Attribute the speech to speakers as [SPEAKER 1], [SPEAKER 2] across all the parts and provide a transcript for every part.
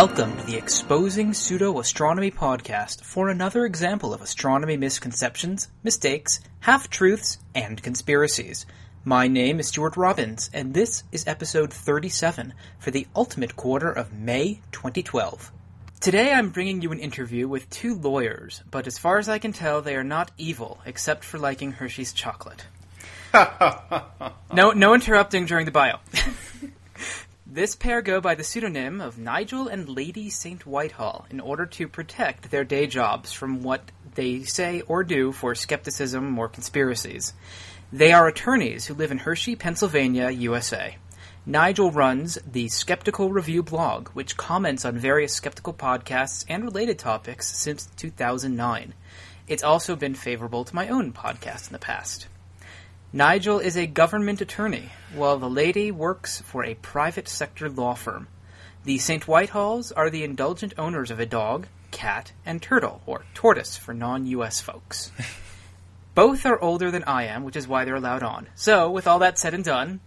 [SPEAKER 1] Welcome to the Exposing Pseudo Astronomy podcast for another example of astronomy misconceptions, mistakes, half truths, and conspiracies. My name is Stuart Robbins, and this is episode 37 for the ultimate quarter of May 2012. Today I'm bringing you an interview with two lawyers, but as far as I can tell, they are not evil, except for liking Hershey's chocolate. no, no interrupting during the bio. This pair go by the pseudonym of Nigel and Lady St. Whitehall in order to protect their day jobs from what they say or do for skepticism or conspiracies. They are attorneys who live in Hershey, Pennsylvania, USA. Nigel runs the Skeptical Review blog, which comments on various skeptical podcasts and related topics since 2009. It's also been favorable to my own podcast in the past. Nigel is a government attorney, while the lady works for a private sector law firm. The St. Whitehalls are the indulgent owners of a dog, cat, and turtle, or tortoise for non US folks. Both are older than I am, which is why they're allowed on. So, with all that said and done,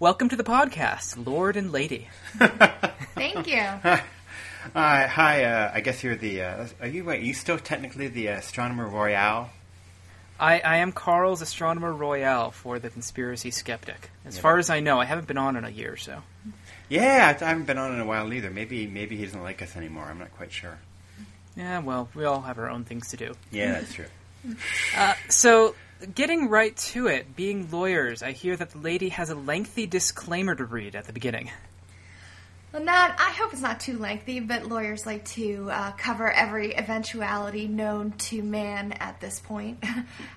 [SPEAKER 1] welcome to the podcast, Lord and Lady.
[SPEAKER 2] Thank you.
[SPEAKER 3] Uh, hi, uh, I guess you're the. Uh, are you? Wait, you still technically the astronomer royale?
[SPEAKER 1] I, I am Karl's astronomer royale for the conspiracy skeptic. As
[SPEAKER 3] Yeah.
[SPEAKER 1] far as I know, I haven't been on in a year or so.
[SPEAKER 3] Yeah, I I haven't been on in a while either. Maybe, maybe he doesn't like us anymore. I'm not quite sure.
[SPEAKER 1] Yeah, well, we all have our own things to do.
[SPEAKER 3] Yeah, that's true.
[SPEAKER 1] Uh, so, getting right to it, being lawyers, I hear that the lady has a lengthy disclaimer to read at the beginning.
[SPEAKER 2] Well, not. I hope it's not too lengthy, but lawyers like to uh, cover every eventuality known to man at this point.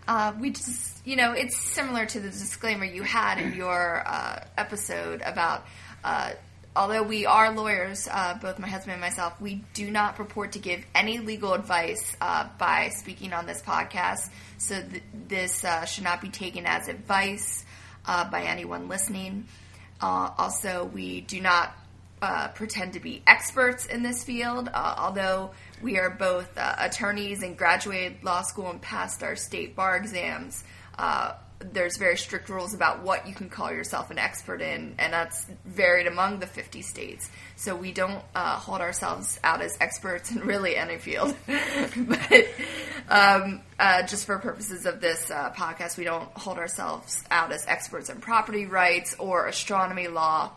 [SPEAKER 2] Uh, we just, you know, it's similar to the disclaimer you had in your uh, episode about. Uh, although we are lawyers, uh, both my husband and myself, we do not purport to give any legal advice uh, by speaking on this podcast. So th- this uh, should not be taken as advice uh, by anyone listening. Uh, also, we do not uh, pretend to be experts in this field, uh, although we are both uh, attorneys and graduated law school and passed our state bar exams. Uh, there's very strict rules about what you can call yourself an expert in, and that's varied among the 50 states. So we don't uh, hold ourselves out as experts in really any field. but um, just for purposes of this podcast, we don't hold ourselves out as experts in property rights or astronomy law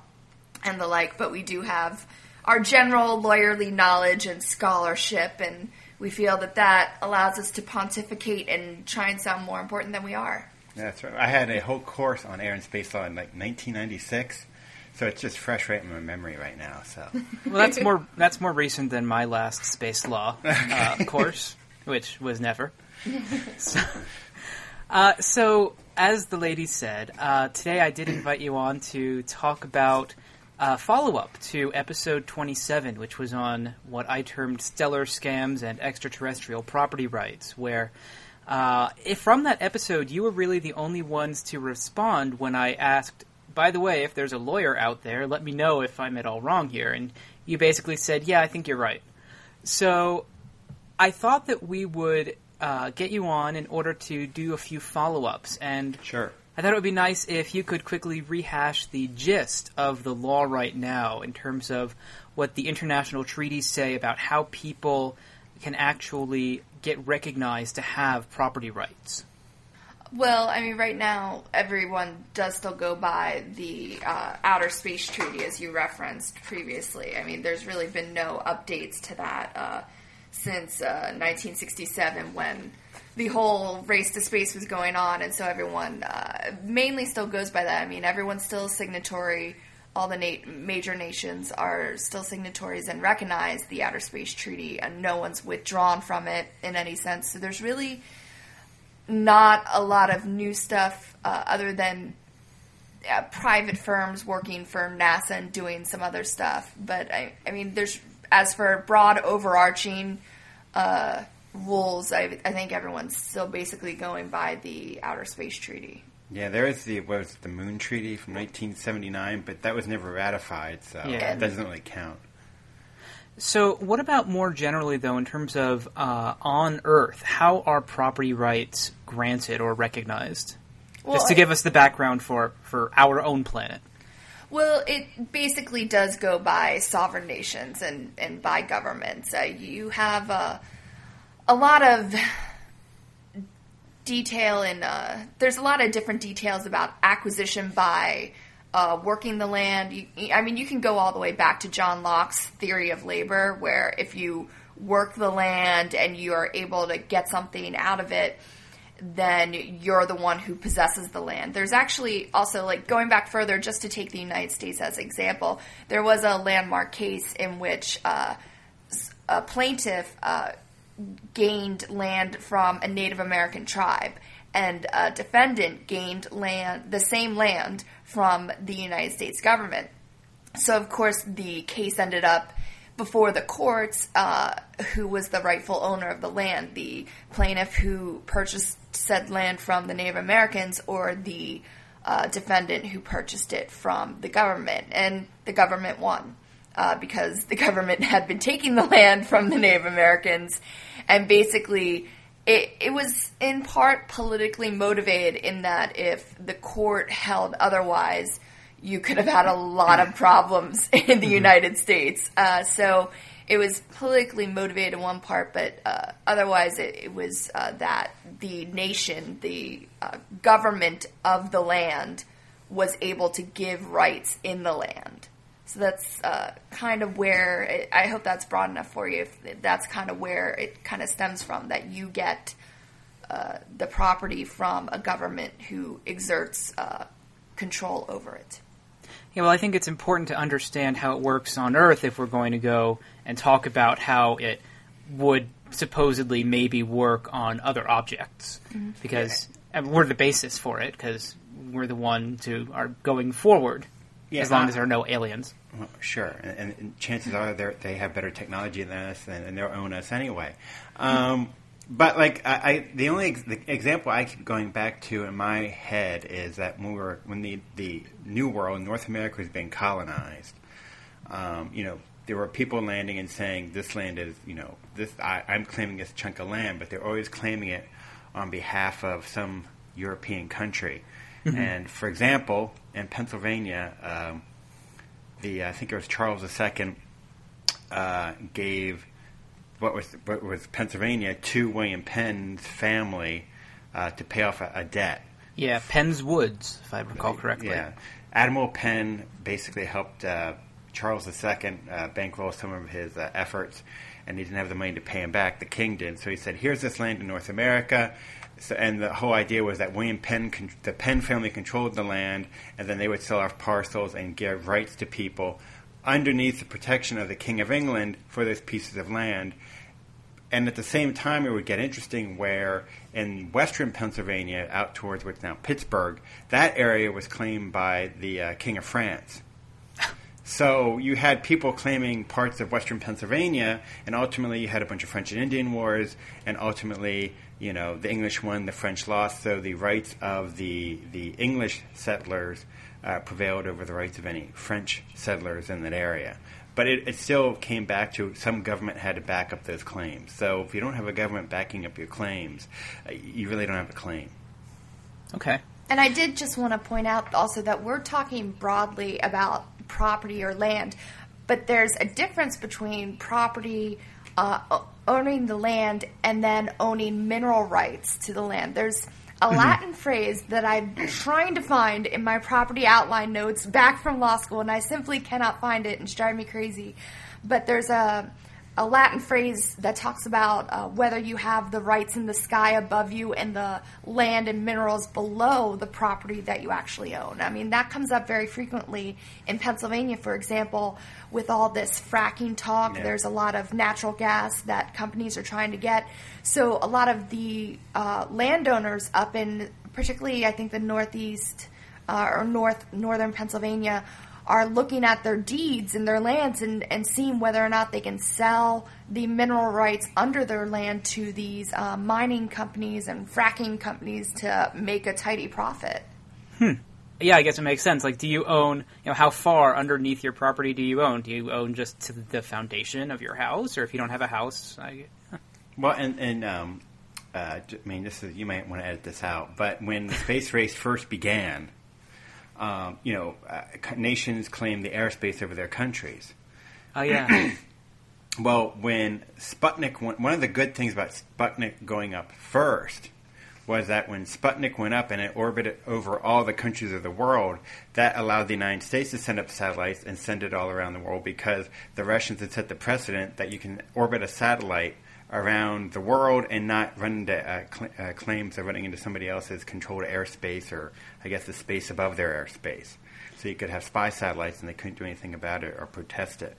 [SPEAKER 2] and the like, but we do have our general lawyerly knowledge and scholarship, and we feel that that allows us to pontificate and try and sound more important than we are.
[SPEAKER 3] That's right. I had a whole course on air and space law in like 1996, so it's just fresh right in my memory right now. So
[SPEAKER 1] Well, that's more that's more recent than my last space law uh, course, which was never. So, uh, so, as the lady said, uh, today I did invite you on to talk about uh, follow up to episode 27, which was on what I termed stellar scams and extraterrestrial property rights, where. Uh, from that episode, you were really the only ones to respond when I asked, by the way, if there's a lawyer out there, let me know if I'm at all wrong here. And you basically said, yeah, I think you're right. So I thought that we would uh, get you on in order to do a few follow ups. And
[SPEAKER 3] sure.
[SPEAKER 1] I thought it would be nice if you could quickly rehash the gist of the law right now in terms of what the international treaties say about how people can actually get recognized to have property rights.
[SPEAKER 2] Well, I mean, right now, everyone does still go by the uh, Outer Space Treaty, as you referenced previously. I mean, there's really been no updates to that uh, since uh, 1967 when the whole race to space was going on, and so everyone uh, mainly still goes by that. I mean, everyone's still signatory. All the na- major nations are still signatories and recognize the Outer Space Treaty, and no one's withdrawn from it in any sense. So there's really not a lot of new stuff uh, other than uh, private firms working for NASA and doing some other stuff. But I, I mean, there's as for broad overarching uh, rules, I, I think everyone's still basically going by the Outer Space Treaty.
[SPEAKER 3] Yeah, there is the what was it, the Moon Treaty from 1979, but that was never ratified, so
[SPEAKER 1] Yeah.
[SPEAKER 3] it doesn't really count.
[SPEAKER 1] So, what about more generally, though, in terms of uh, on Earth, how are property rights granted or recognized?
[SPEAKER 2] Well,
[SPEAKER 1] Just to
[SPEAKER 2] I-
[SPEAKER 1] give us the background for, for our own planet.
[SPEAKER 2] Well, it basically does go by sovereign nations and, and by governments. Uh, you have uh, a lot of detail in, uh, there's a lot of different details about acquisition by uh, working the land. You, I mean, you can go all the way back to John Locke's theory of labor, where if you work the land and you are able to get something out of it, then you're the one who possesses the land. There's actually also, like, going back further, just to take the United States as example, there was a landmark case in which uh, a plaintiff uh, gained land from a Native American tribe, and a defendant gained land, the same land from the United States government. So, of course, the case ended up before the courts uh, who was the rightful owner of the land the plaintiff who purchased said land from the Native Americans or the uh, defendant who purchased it from the government. And the government won uh, because the government had been taking the land from the Native Americans and basically. It, it was in part politically motivated in that if the court held otherwise, you could have had a lot of problems in the mm-hmm. United States. Uh, so it was politically motivated in one part, but uh, otherwise it, it was uh, that the nation, the uh, government of the land, was able to give rights in the land. So that's uh, kind of where it, I hope that's broad enough for you. If that's kind of where it kind of stems from that you get uh, the property from a government who exerts control over it.
[SPEAKER 1] Yeah, well, I think it's important to understand how it works on Earth if we're going to go and talk about how it would supposedly maybe work on other objects, mm-hmm. because we're the basis for it, because we're the ones who are going forward, yeah, as long uh, as there are no aliens.
[SPEAKER 3] Well, sure, and, and chances are they have better technology than us, and, and they'll own us anyway. Um, but like I, I the only ex- the example I keep going back to in my head is that when we were when the the New World, North America was being colonized. Um, you know, there were people landing and saying this land is you know this I, I'm claiming this chunk of land, but they're always claiming it on behalf of some European country. Mm-hmm. And for example, in Pennsylvania, um, the I think it was Charles II uh, gave what was what was Pennsylvania to William Penn's family uh, to pay off a, a, debt.
[SPEAKER 1] Yeah, Penn's Woods, if I recall correctly.
[SPEAKER 3] Yeah, Admiral Penn basically helped uh, Charles II uh, bankroll some of his uh, efforts, and he didn't have the money to pay him back. The king did, so he said, "Here's this land in North America." So, and the whole idea was that William Penn, the Penn family controlled the land, and then they would sell off parcels and give rights to people underneath the protection of the King of England for those pieces of land. And at the same time, it would get interesting where in western Pennsylvania, out towards what's now Pittsburgh, that area was claimed by the uh, King of France. So you had people claiming parts of western Pennsylvania, and ultimately you had a bunch of French and Indian wars, and ultimately, you know, the English won, the French lost, so the rights of the, the English settlers uh, prevailed over the rights of any French settlers in that area. But it, it, still came back to some government had to back up those claims. So if you don't have a government backing up your claims, uh, you really don't have a claim.
[SPEAKER 1] Okay.
[SPEAKER 2] And I did just want to point out also that we're talking broadly about property or land, but there's a difference between property, uh, owning the land, and then owning mineral rights to the land. There's a mm-hmm. Latin phrase that I'm trying to find in my property outline notes back from law school, and I simply cannot find it, and it's driving me crazy. But there's a a Latin phrase that talks about uh, whether you have the rights in the sky above you and the land and minerals below the property that you actually own. I mean, that comes up very frequently in Pennsylvania, for example, with all this fracking talk. Yeah. There's a lot of natural gas that companies are trying to get. So, a lot of the uh, landowners up in, particularly, I think, the Northeast uh, or North Northern Pennsylvania are looking at their deeds and their lands and, and seeing whether or not they can sell the mineral rights under their land to these uh, mining companies and fracking companies to make a tidy profit.
[SPEAKER 1] Hmm. Yeah, I guess it makes sense. Like, do you own, you know, how far underneath your property do you own? Do you own just to the foundation of your house, or if you don't have a house? I,
[SPEAKER 3] huh. Well, and, and um, uh, I mean, this is you might want to edit this out, but when the space race first began, um, you know, uh, nations claim the airspace over their countries.
[SPEAKER 1] Oh yeah.
[SPEAKER 3] Well, when Sputnik went, one of the good things about Sputnik going up first was that when Sputnik went up and it orbited over all the countries of the world, that allowed the United States to send up satellites and send it all around the world because the Russians had set the precedent that you can orbit a satellite around the world and not run into uh, cl- uh, claims of running into somebody else's controlled airspace or, I guess, the space above their airspace. So you could have spy satellites and they couldn't do anything about it or protest it.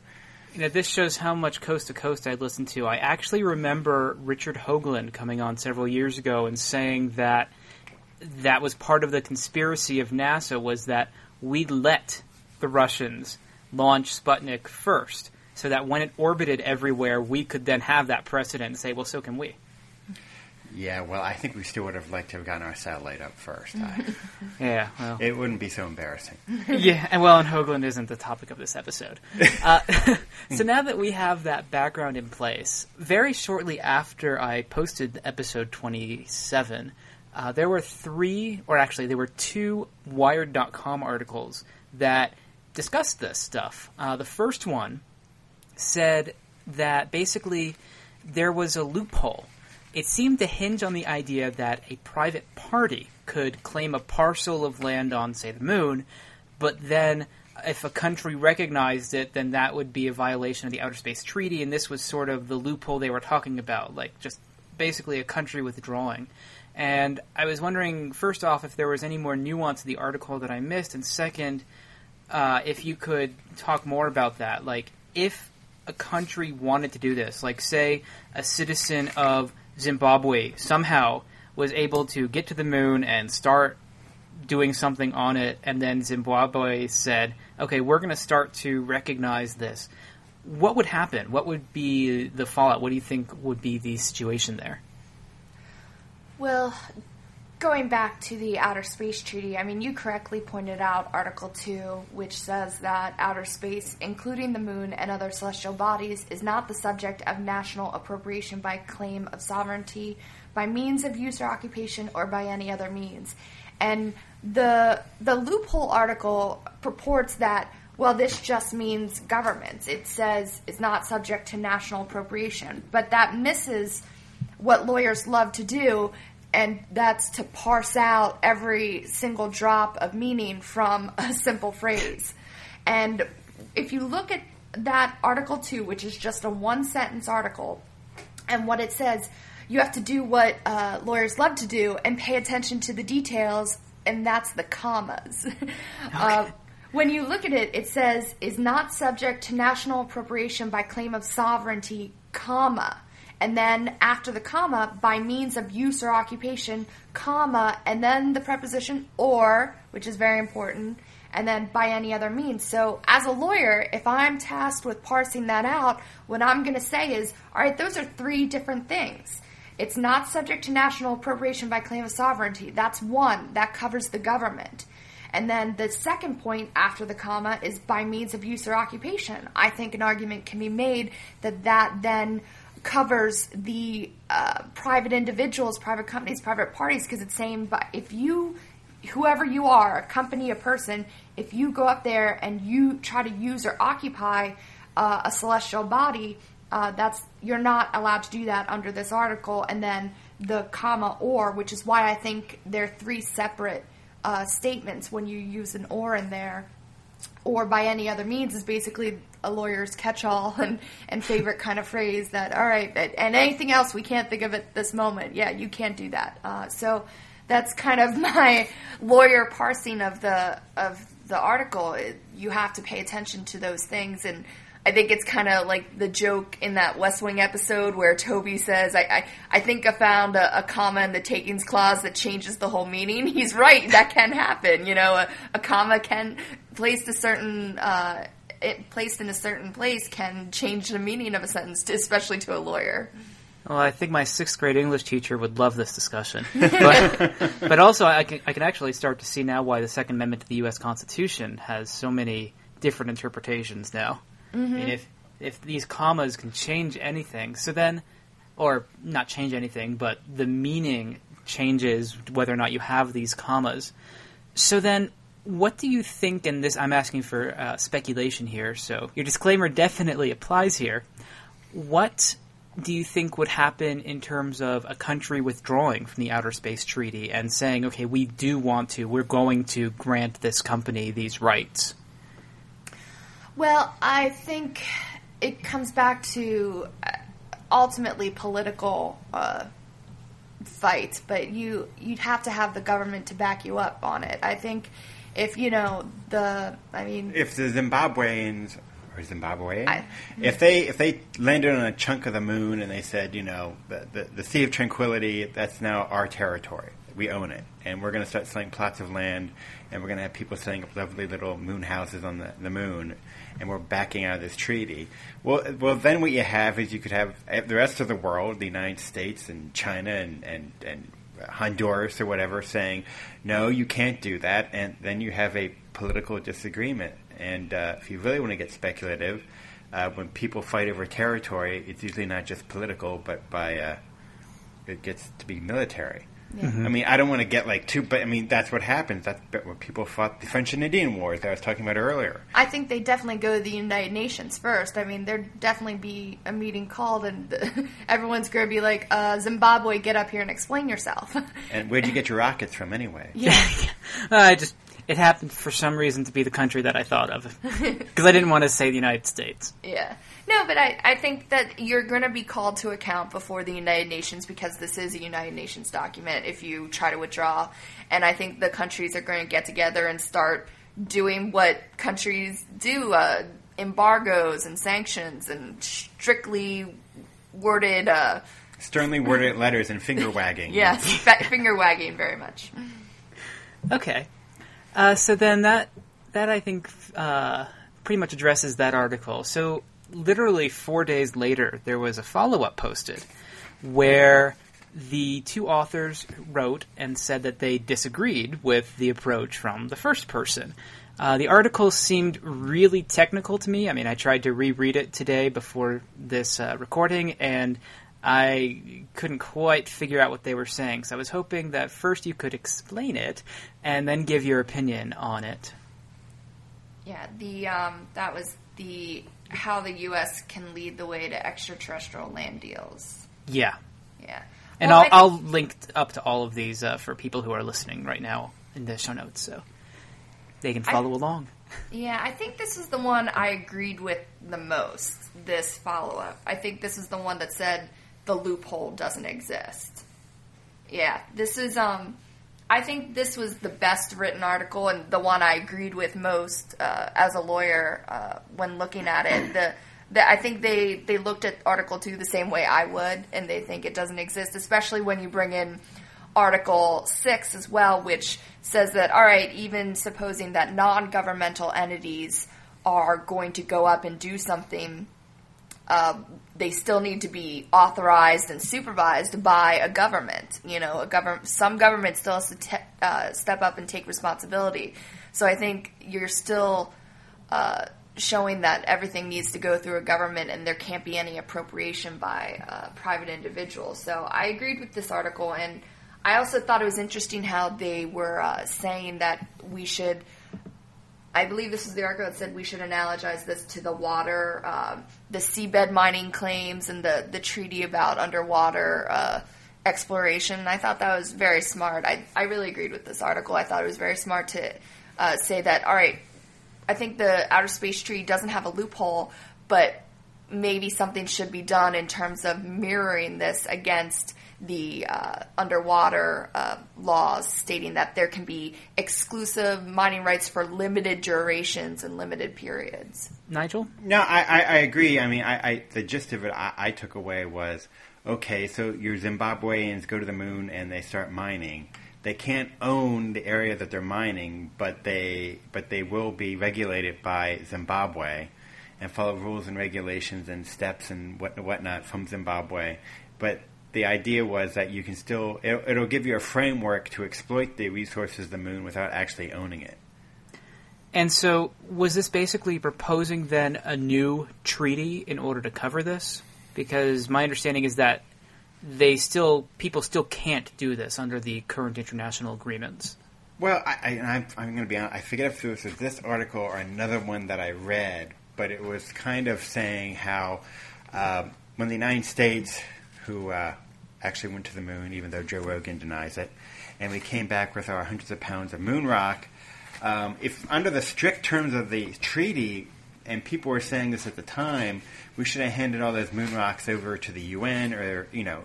[SPEAKER 1] You know, this shows how much coast to coast I listened to. I actually remember Richard Hoagland coming on several years ago and saying that that was part of the conspiracy of NASA was that we let the Russians launch Sputnik first, so that when it orbited everywhere, we could then have that precedent and say, well, so can we.
[SPEAKER 3] Yeah, well, I think we still would have liked to have gotten our satellite up first. I,
[SPEAKER 1] Yeah, well.
[SPEAKER 3] it wouldn't be so embarrassing.
[SPEAKER 1] yeah, and well, and Hoagland isn't the topic of this episode. Uh, so now that we have that background in place, very shortly after I posted episode 27, uh, there were three, or actually, there were two Wired.com articles that discussed this stuff. Uh, the first one said that basically there was a loophole. It seemed to hinge on the idea that a private party could claim a parcel of land on, say, the moon, but then if a country recognized it, then that would be a violation of the Outer Space Treaty, and this was sort of the loophole they were talking about, like just basically a country withdrawing. And I was wondering, first off, if there was any more nuance to the article that I missed, and second, uh, if you could talk more about that. Like, if a country wanted to do this, like, say, a citizen of Zimbabwe somehow was able to get to the moon and start doing something on it, and then Zimbabwe said, okay, we're going to start to recognize this. What would happen? What would be the fallout? What do you think would be the situation there?
[SPEAKER 2] Well, going back to the Outer Space Treaty, I mean, you correctly pointed out Article 2, which says that outer space, including the moon and other celestial bodies, is not the subject of national appropriation by claim of sovereignty, by means of use or occupation, or by any other means. And the the loophole article purports that well, this just means governments. It says it's not subject to national appropriation, but that misses what lawyers love to do, and that's to parse out every single drop of meaning from a simple phrase. And if you look at that Article 2, which is just a one sentence article, and what it says, you have to do what uh, lawyers love to do and pay attention to the details, and that's the commas. uh, when you look at it, it says is not subject to national appropriation by claim of sovereignty, comma, and then after the comma, by means of use or occupation, comma, and then the preposition or, which is very important, and then by any other means. So, as a lawyer, if I'm tasked with parsing that out, what I'm going to say is, all right, those are three different things. It's not subject to national appropriation by claim of sovereignty. That's one. That covers the government. And then the second point after the comma is by means of use or occupation. I think an argument can be made that that then covers the uh, private individuals, private companies, private parties, because it's saying but if you, whoever you are, a company, a person, if you go up there and you try to use or occupy uh, a celestial body, uh, that's you're not allowed to do that under this article. And then the comma or, which is why I think they're three separate uh, statements when you use an or in there, or by any other means is basically a lawyer's catch-all and, and favorite kind of phrase that all right and anything else we can't think of at this moment. Yeah you can't do that. Uh, so that's kind of my lawyer parsing of the of the article. It- you have to pay attention to those things. And I think it's kind of like the joke in that West Wing episode where Toby says, I, I, I think I found a, a comma in the takings clause that changes the whole meaning. He's right, that can happen. You know, a, a comma can, place a certain, uh, it placed in a certain place can change the meaning of a sentence, to, especially to a lawyer.
[SPEAKER 1] Well, I think my sixth grade English teacher would love this discussion. But, but also, I can, I can actually start to see now why the Second Amendment to the U.S. Constitution has so many different interpretations now. I mean, mm-hmm. if, if these commas can change anything, so then, or not change anything, but the meaning changes whether or not you have these commas. So then, what do you think? And this, I'm asking for uh, speculation here, so your disclaimer definitely applies here. What do you think would happen in terms of a country withdrawing from the Outer Space Treaty and saying, okay, we do want to, we're going to grant this company these rights?
[SPEAKER 2] Well, I think it comes back to uh, ultimately political uh, fight, but you you'd have to have the government to back you up on it. I think if you know the, I mean,
[SPEAKER 3] If the Zimbabweans or Zimbabwe,
[SPEAKER 2] I-
[SPEAKER 3] if they if they landed on a chunk of the moon and they said, you know, the, the, the Sea of Tranquility, that's now our territory. We own it, and we're going to start selling plots of land, and we're going to have people setting up lovely little moon houses on the, the moon, and we're backing out of this treaty. Well, well, then what you have is you could have eh, the rest of the world, the United States and China and and and Honduras or whatever, saying, no, you can't do that, and then you have a political disagreement. And uh, if you really want to get speculative, uh, when people fight over territory, it's usually not just political, but by uh, it gets to be military. I mean, I don't want to get like too, but I mean that's what happens. That's what people fought the French and Indian Wars that I was talking about earlier.
[SPEAKER 2] I think they definitely go to the United Nations first. I mean, there'd definitely be a meeting called, and everyone's going to be like, uh, "Zimbabwe, get up here and explain yourself."
[SPEAKER 3] And where'd you get your rockets from anyway?
[SPEAKER 2] yeah,
[SPEAKER 1] I just, it happened for some reason to be the country that I thought of. Because I didn't want to say the United States.
[SPEAKER 2] yeah. No, but I, I think that you're going to be called to account before the United Nations because this is a United Nations document. If you try to withdraw, and I think the countries are going to get together and start doing what countries do: uh, embargoes and sanctions and strictly worded. Uh,
[SPEAKER 3] Sternly worded letters and finger wagging.
[SPEAKER 2] Yes, fa- finger wagging very much.
[SPEAKER 1] Okay. Uh, so then that that I think uh, pretty much addresses that article. So literally four days later, there was a follow up posted where the two authors wrote and said that they disagreed with the approach from the first person. Uh, the article seemed really technical to me. I mean, I tried to reread it today before this uh, recording, and I couldn't quite figure out what they were saying. So I was hoping that first you could explain it, and then give your opinion on it.
[SPEAKER 2] Yeah, the um, that was the how the U.S. can lead the way to extraterrestrial land deals.
[SPEAKER 1] Yeah,
[SPEAKER 2] Yeah,
[SPEAKER 1] and
[SPEAKER 2] Well, I
[SPEAKER 1] I'll,
[SPEAKER 2] think-
[SPEAKER 1] I'll link up to all of these uh, for people who are listening right now in the show notes, so they can
[SPEAKER 2] I-
[SPEAKER 1] follow along.
[SPEAKER 2] Yeah, I think this is the one I agreed with the most. This follow up. I think this is the one that said the loophole doesn't exist. Yeah, this is um. I think this was the best written article and the one I agreed with most uh, as a lawyer uh, when looking at it. The, the I think they they looked at Article Two the same way I would, and they think it doesn't exist, especially when you bring in Article 6 as well, which says that, all right, even supposing that non governmental entities are going to go up and do something, uh, they still need to be authorized and supervised by a government. You know, a government, some government still has to te- uh, step up and take responsibility. So I think you're still uh, showing that everything needs to go through a government and there can't be any appropriation by uh, private individuals. So I agreed with this article, and I also thought it was interesting how they were uh, saying that we should. I believe this was the article that said we should analogize this to the water, um, the seabed mining claims, and the the treaty about underwater uh, exploration. And I thought that was very smart. I I really agreed with this article. I thought it was very smart to uh, say that. All right, I think the outer space treaty doesn't have a loophole, but maybe something should be done in terms of mirroring this against the uh, underwater uh, laws, stating that there can be exclusive mining rights for limited durations and limited periods.
[SPEAKER 1] Nigel?
[SPEAKER 3] No, I, I, I agree. I mean, I, I the gist of it I, I took away was okay. So your Zimbabweans go to the moon and they start mining. They can't own the area that they're mining, but they but they will be regulated by Zimbabwe and follow rules and regulations and steps and what whatnot from Zimbabwe. But the idea was that you can still it, it'll give you a framework to exploit the resources of the moon without actually owning it.
[SPEAKER 1] And so, was this basically proposing then a new treaty in order to cover this? Because my understanding is that they still, people still can't do this under the current international agreements.
[SPEAKER 3] Well, I, I, I'm, I'm going to be honest. I forget if it was this article or another one that I read, but it was kind of saying how uh, when the United States, who uh, actually went to the moon, even though Joe Rogan denies it, and we came back with our hundreds of pounds of moon rock. Um, if under the strict terms of the treaty, and people were saying this at the time, we should have handed all those moon rocks over to the UN or you know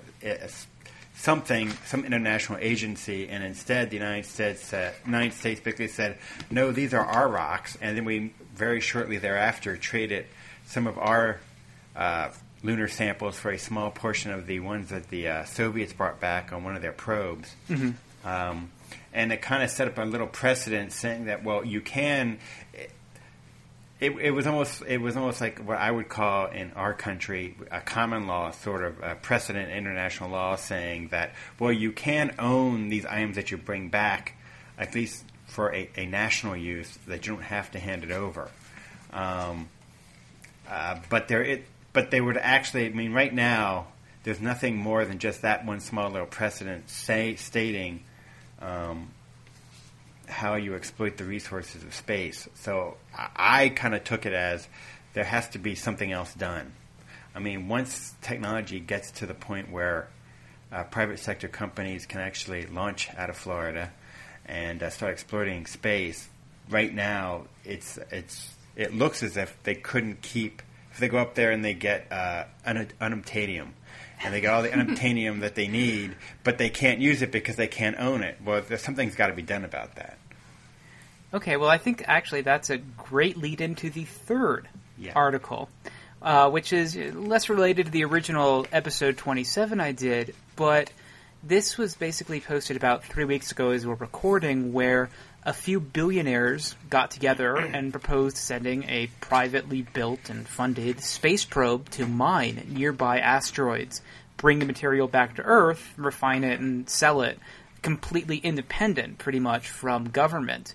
[SPEAKER 3] something, some international agency, and instead the United States, uh, United States basically said, no, these are our rocks, and then we very shortly thereafter traded some of our uh, lunar samples for a small portion of the ones that the uh, Soviets brought back on one of their probes. Mm-hmm. Um, and it kind of set up a little precedent saying that, well, you can it, it, was almost it was almost like what I would call in our country a common law sort of a precedent international law saying that well you can own these items that you bring back at least for a, a national use that you don't have to hand it over. Um, uh, but there it but they would actually I mean right now there's nothing more than just that one small little precedent say, stating um, how you exploit the resources of space. So I, I kind of took it as there has to be something else done. I mean, once technology gets to the point where uh, private sector companies can actually launch out of Florida and uh, start exploiting space, right now it's it's it looks as if they couldn't keep if they go up there and they get uh, unobtainium and they get all the unobtainium that they need, but they can't use it because they can't own it. Well, something's got to be done about that.
[SPEAKER 1] Okay, well, I think actually that's a great lead into the third
[SPEAKER 3] yeah.
[SPEAKER 1] article, uh, which is less related to the original episode 27 I did, but this was basically posted about three weeks ago as we're recording, where a few billionaires got together and proposed sending a privately built and funded space probe to mine nearby asteroids, bring the material back to Earth, refine it, and sell it completely independent, pretty much, from government.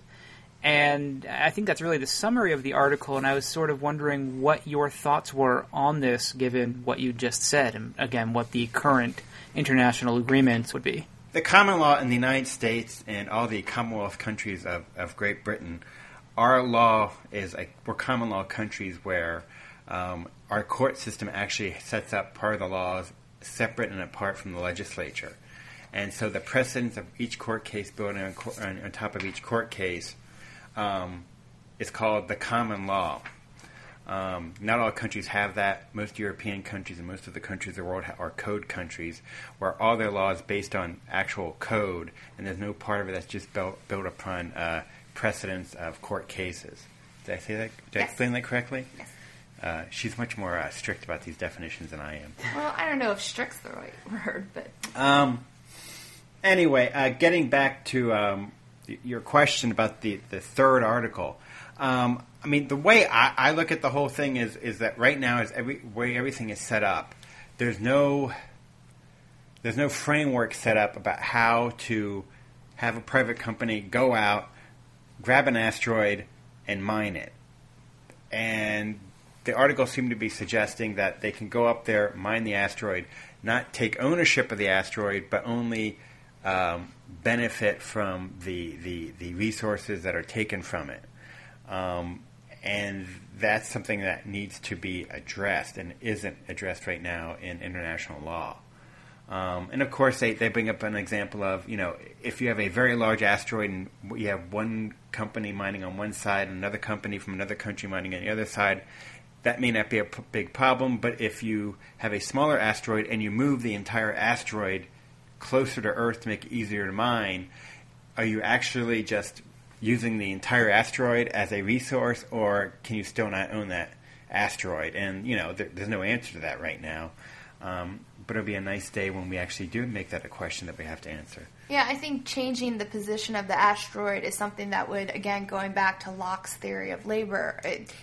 [SPEAKER 1] And I think that's really the summary of the article, and I was sort of wondering what your thoughts were on this, given what you just said, and again, what the current international agreements would be.
[SPEAKER 3] The common law in the United States and all the Commonwealth countries of, of Great Britain, our law is a, we're common law countries where um, our court system actually sets up part of the laws separate and apart from the legislature. And so the precedents of each court case building on, on, on top of each court case um, is called the common law. Um, not all countries have that. Most European countries and most of the countries of the world are code countries, where all their laws based on actual code, and there's no part of it that's just built built upon uh, precedents of court cases. Did I say that? Did yes. I explain that correctly?
[SPEAKER 2] Yes.
[SPEAKER 3] Uh, she's much more uh, strict about these definitions than I am.
[SPEAKER 2] Well, I don't know if strict's the right word, but.
[SPEAKER 3] Um, anyway, uh, getting back to um, your question about the, the third article. Um, I mean, the way I, I, look at the whole thing is is that right now is every way everything is set up. There's no there's no framework set up about how to have a private company go out, grab an asteroid, and mine it. And the article seemed to be suggesting that they can go up there, mine the asteroid, not take ownership of the asteroid, but only um, benefit from the, the, the resources that are taken from it. Um, and that's something that needs to be addressed and isn't addressed right now in international law. Um, and of course, they, they bring up an example of, you know, if you have a very large asteroid and you have one company mining on one side and another company from another country mining on the other side, that may not be a p- big problem. But if you have a smaller asteroid and you move the entire asteroid closer to Earth to make it easier to mine, are you actually just using the entire asteroid as a resource, or can you still not own that asteroid? And you know, there, there's no answer to that right now. Um, but it'll be a nice day when we actually do make that a question that we have to answer.
[SPEAKER 2] Yeah, I think changing the position of the asteroid is something that would, again, going back to Locke's theory of labor.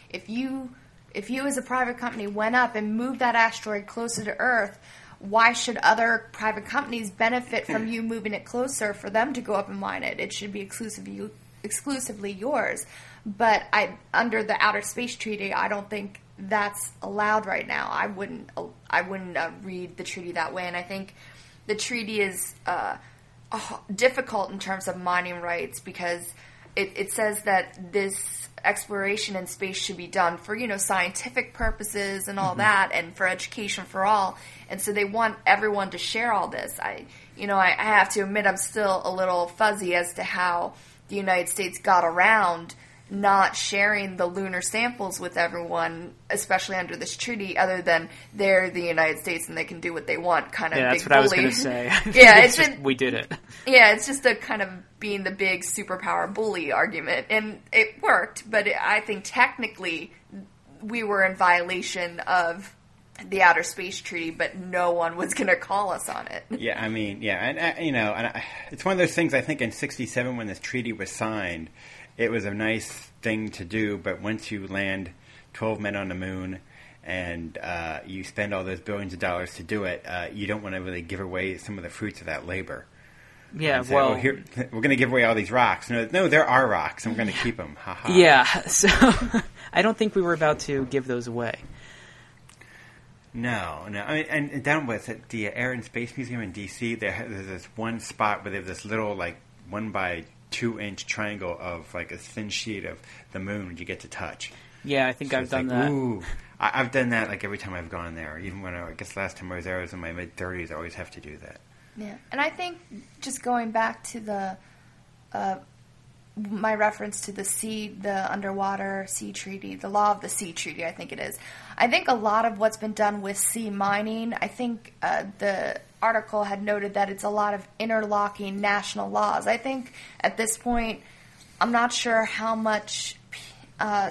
[SPEAKER 2] If you, if you as a private company went up and moved that asteroid closer to Earth, why should other private companies benefit from you moving it closer for them to go up and mine it? It should be exclusively exclusively yours. But I, under the Outer Space Treaty, I don't think that's allowed right now. I wouldn't I wouldn't uh, read the treaty that way, and I think the treaty is uh, uh, difficult in terms of mining rights because it, it says that this exploration in space should be done for you know scientific purposes and all
[SPEAKER 1] Mm-hmm.
[SPEAKER 2] that and for education for all and so they want everyone to share all this i you know I, I have to admit i'm still a little fuzzy as to how the united states got around not sharing the lunar samples with everyone especially under this treaty other than they're the united states and they can do what they want kind of
[SPEAKER 1] Yeah, that's what I was going to say.
[SPEAKER 2] yeah
[SPEAKER 1] It's
[SPEAKER 2] it's
[SPEAKER 1] just, we did it.
[SPEAKER 2] yeah, it's just a kind of being the big superpower bully argument, and it worked. But it, I think technically we were in violation of the Outer Space Treaty, but no one was going to call us on it.
[SPEAKER 3] Yeah, I mean, yeah, and uh, you know, and I, it's one of those things. I think in '67, when this treaty was signed, it was a nice thing to do. But once you land 12 men on the moon and uh, you spend all those billions of dollars to do it, uh, you don't want to really give away some of the fruits of that labor.
[SPEAKER 1] Yeah,
[SPEAKER 3] say,
[SPEAKER 1] well,
[SPEAKER 3] oh, here, we're going to give away all these rocks. No, no, there are rocks, and we're going to keep them. Ha ha.
[SPEAKER 1] yeah. So I don't think we were about to give those away.
[SPEAKER 3] No, no. I mean, and, and down with at the Air and Space Museum in D.C., there, there's this one spot where they have this little, like, one by two inch triangle of, like, a thin sheet of the moon you get to touch.
[SPEAKER 1] Yeah, I think
[SPEAKER 3] So
[SPEAKER 1] I've done
[SPEAKER 3] like,
[SPEAKER 1] that.
[SPEAKER 3] Ooh. I, I've done that, like, every time I've gone there. Even when I, I guess last time I was there, I was in my mid 30s. I always have to do that.
[SPEAKER 2] Yeah, and I think just going back to the uh, my reference to the sea, the underwater sea treaty, the law of the sea treaty, I think it is. I think a lot of what's been done with sea mining. I think uh, the article had noted that it's a lot of interlocking national laws. I think at this point, I'm not sure how much. Uh,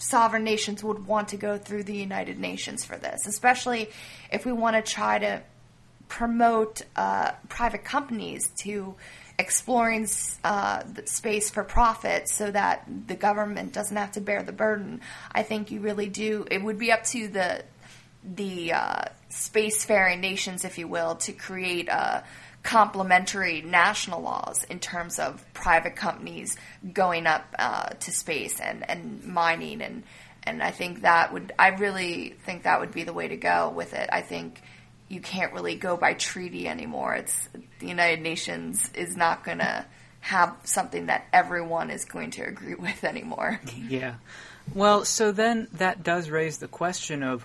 [SPEAKER 2] sovereign nations would want to go through the United Nations for this, especially if we want to try to promote uh, private companies to exploring uh, space for profit so that the government doesn't have to bear the burden. I think you really do. It would be up to the the uh, spacefaring nations, if you will, to create uh, complementary national laws in terms of private companies going up uh, to space and, and mining and and I think that would I really think that would be the way to go with it. I think you can't really go by treaty anymore. It's the United Nations is not going to have something that everyone is going to agree with anymore.
[SPEAKER 1] Yeah. Well, so then that does raise the question of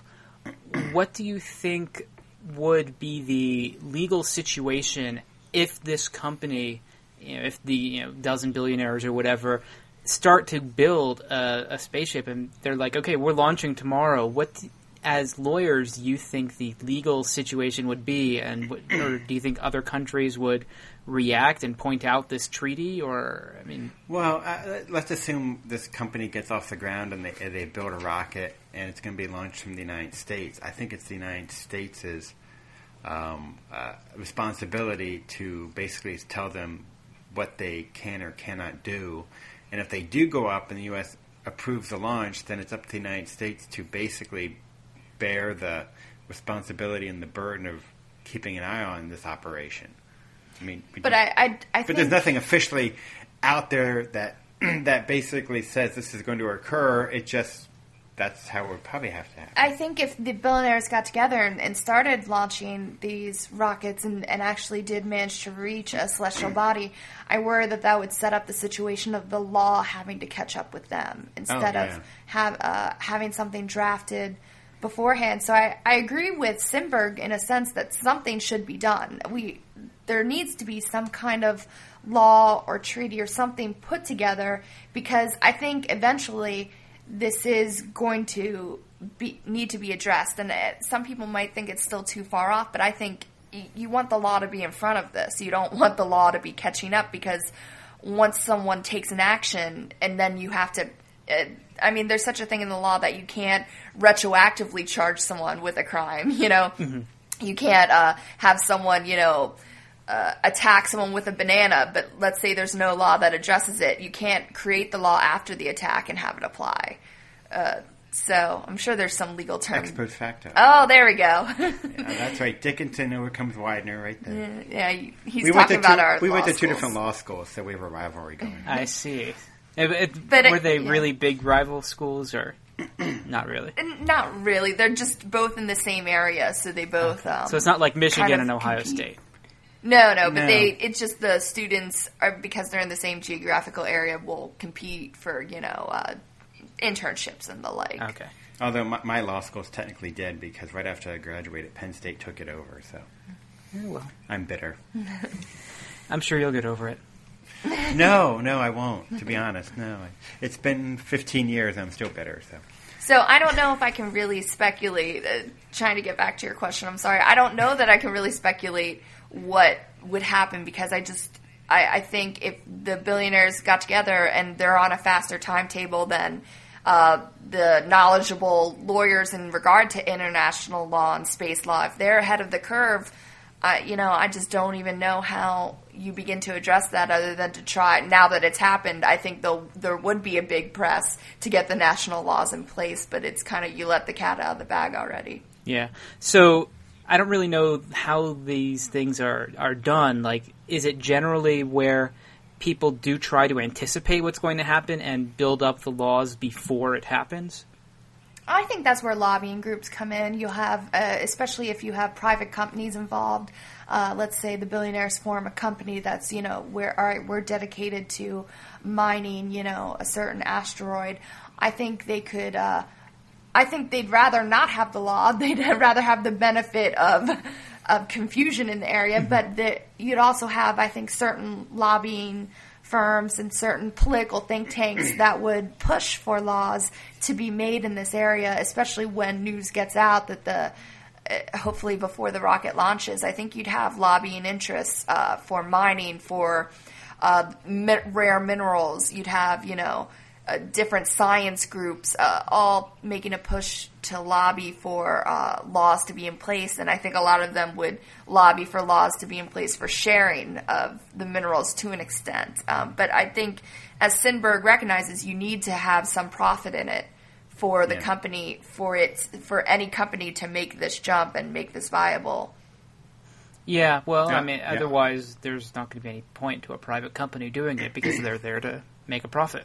[SPEAKER 1] what do you think would be the legal situation if this company, you know, if the you know, dozen billionaires or whatever start to build a, a spaceship and they're like, okay, we're launching tomorrow. What, as lawyers, you think the legal situation would be, and or do you think other countries would react and point out this treaty? Or I mean,
[SPEAKER 3] Well, uh, let's assume this company gets off the ground and they, they build a rocket and it's going to be launched from the United States. I think it's the United States' um, uh, responsibility to basically tell them what they can or cannot do. And if they do go up and the U.S. approves the launch, then it's up to the United States to basically bear the responsibility and the burden of keeping an eye on this operation. I mean,
[SPEAKER 2] But I I, I
[SPEAKER 3] but
[SPEAKER 2] think
[SPEAKER 3] there's nothing officially out there that that basically says this is going to occur. It just that's how it would probably have to happen.
[SPEAKER 2] I think if the billionaires got together and, and started launching these rockets and, and actually did manage to reach a celestial body, I worry that that would set up the situation of the law having to catch up with them instead
[SPEAKER 3] yeah.
[SPEAKER 2] of have uh, having something drafted beforehand. So I, I agree with Simberg in a sense that something should be done. We there needs to be some kind of law or treaty or something put together because I think eventually this is going to be, need to be addressed. And uh, some people might think it's still too far off, but I think you want the law to be in front of this. You don't want the law to be catching up because once someone takes an action and then you have to. Uh, I mean, there's such a thing in the law that you can't retroactively charge someone with a crime. You know, you can't uh, have someone, you know, uh, attack someone with a banana, but let's say there's no law that addresses it. You can't create the law after the attack and have it apply. Uh, so I'm sure there's some legal term.
[SPEAKER 3] Ex post facto.
[SPEAKER 2] Oh, there we go.
[SPEAKER 3] Yeah, that's right. Dickinson overcomes Widener right there.
[SPEAKER 2] yeah, he's
[SPEAKER 3] We went to
[SPEAKER 2] talking about
[SPEAKER 3] two,
[SPEAKER 2] our.
[SPEAKER 3] we went
[SPEAKER 2] law
[SPEAKER 3] to two different law schools, so we have a rivalry going.
[SPEAKER 1] I see. It- it-
[SPEAKER 2] But it-
[SPEAKER 1] were they
[SPEAKER 2] yeah.
[SPEAKER 1] really big rival schools, or not really?
[SPEAKER 2] Not really. They're just both in the same area, so they both. Um,
[SPEAKER 1] So it's not like Michigan
[SPEAKER 2] kind of
[SPEAKER 1] and Ohio
[SPEAKER 2] compete.
[SPEAKER 1] State.
[SPEAKER 2] No, no, but
[SPEAKER 3] No.
[SPEAKER 2] they it's just the students are because they're in the same geographical area will compete for, you know, uh, internships and the like.
[SPEAKER 1] Okay.
[SPEAKER 3] Although my, my law is technically dead because right after I graduated, Penn State took it over. So
[SPEAKER 1] Yeah, well,
[SPEAKER 3] I'm bitter.
[SPEAKER 1] I'm sure you'll get over it.
[SPEAKER 3] no, no, I won't. To be honest, no. It's been 15 years. I'm still bitter. So
[SPEAKER 2] So I don't know if I can really speculate. Uh, trying to get back to your question, I'm sorry. I don't know that I can really speculate what would happen because I just I, I think if the billionaires got together and they're on a faster timetable than uh, the knowledgeable lawyers in regard to international law and space law, if they're ahead of the curve. I, you know, I just don't even know how you begin to address that other than to try. Now that it's happened, I think there'll- would be a big press to get the national laws in place, but it's kind of you let the cat out of the bag already.
[SPEAKER 1] Yeah. So I don't really know how these things are are done. Like, is it generally where people do try to anticipate what's going to happen and build up the laws before it happens?
[SPEAKER 2] I think that's where lobbying groups come in. You'll have, uh, especially if you have private companies involved. Uh, let's say the billionaires form a company that's, you know, we're all right, we're dedicated to mining, you know, a certain asteroid. I think they could. Uh, I think they'd rather not have the law. They'd rather have the benefit of of confusion in the area. But the, you'd also have, I think, certain lobbying firms and certain political think tanks that would push for laws to be made in this area, especially when news gets out that the uh, hopefully before the rocket launches. I think you'd have lobbying interests uh, for mining for uh, rare minerals. You'd have you know uh, different science groups uh, all making a push to lobby for uh, laws to be in place, and I think a lot of them would lobby for laws to be in place for sharing of the minerals to an extent. Um, but I think, as Sinberg recognizes, you need to have some profit in it for the
[SPEAKER 3] Yeah.
[SPEAKER 2] company for it for any company to make this jump and make this viable.
[SPEAKER 1] Yeah. Well,
[SPEAKER 3] Yeah,
[SPEAKER 1] I mean,
[SPEAKER 3] yeah.
[SPEAKER 1] otherwise there's not going to be any point to a private company doing it because they're there to make a profit.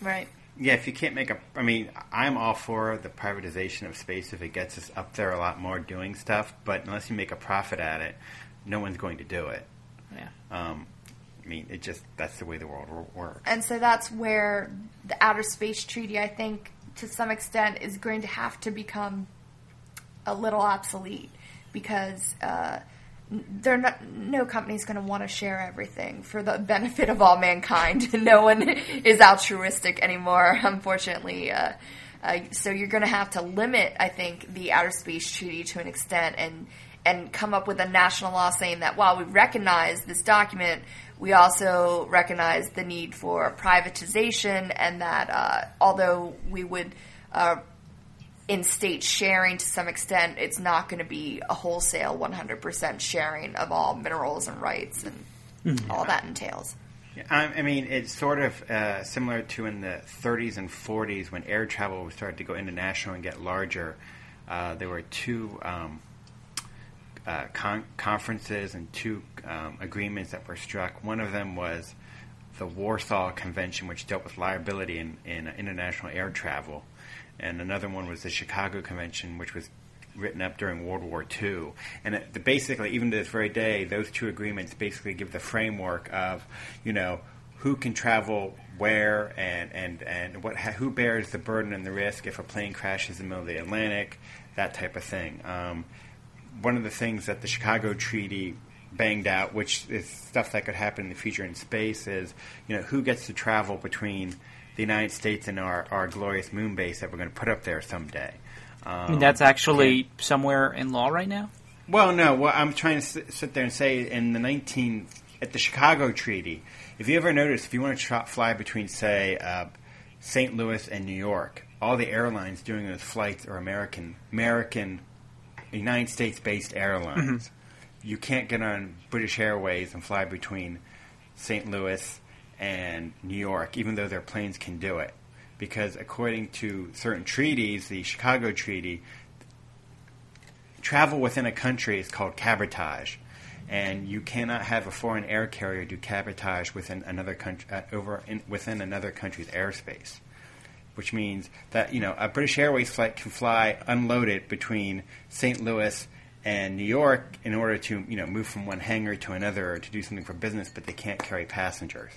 [SPEAKER 2] Right.
[SPEAKER 3] yeah, if you can't make a, I mean, I'm all for the privatization of space if it gets us up there a lot more doing stuff. But unless you make a profit at it, no one's going to do it.
[SPEAKER 1] Yeah.
[SPEAKER 3] Um, I mean, it just that's the way the world works.
[SPEAKER 2] And so that's where the Outer Space Treaty, I think, to some extent, is going to have to become a little obsolete because uh, n- they're not, no company's going to want to share everything for the benefit of all mankind. no one is altruistic anymore, unfortunately. Uh, uh, so you're going to have to limit, I think, the Outer Space Treaty to an extent and and come up with a national law saying that while we recognize this document, we also recognize the need for privatization and that uh, although we would uh, in state sharing to some extent, it's not going to be a wholesale 100% sharing of all minerals and rights and all that entails.
[SPEAKER 3] Yeah, I, I mean, it's sort of uh, similar to in the 30s and 40s when air travel started to go international and get larger. Uh, there were two um, uh, con- conferences and two um, agreements that were struck. One of them was the Warsaw Convention, which dealt with liability in, in international air travel, and another one was the Chicago Convention, which was written up during World War II. And it, the, basically, even to this very day, those two agreements basically give the framework of, you know, who can travel where and, and, and what who bears the burden and the risk if a plane crashes in the middle of the Atlantic, that type of thing. Um, one of the things that the Chicago Treaty banged out, which is stuff that could happen in the future in space, is you know who gets to travel between the United States and our, our glorious moon base that we're going to put up there someday. Um,
[SPEAKER 1] I mean, that's actually somewhere in law right now.
[SPEAKER 3] well, no. What I'm trying to sit, sit there and say in the 19 at the Chicago Treaty, if you ever notice, if you want to tra- fly between, say, uh, St. Louis and New York, all the airlines doing those flights are American, American, United States-based airlines. You can't get on British Airways and fly between St. Louis and New York, even though their planes can do it, because according to certain treaties, the Chicago Treaty, travel within a country is called cabotage, and you cannot have a foreign air carrier do cabotage within another country uh, over in, within another country's airspace. Which means that you know a British Airways flight can fly unloaded between St. Louis and New York in order to you know move from one hangar to another or to do something for business, but they can't carry passengers.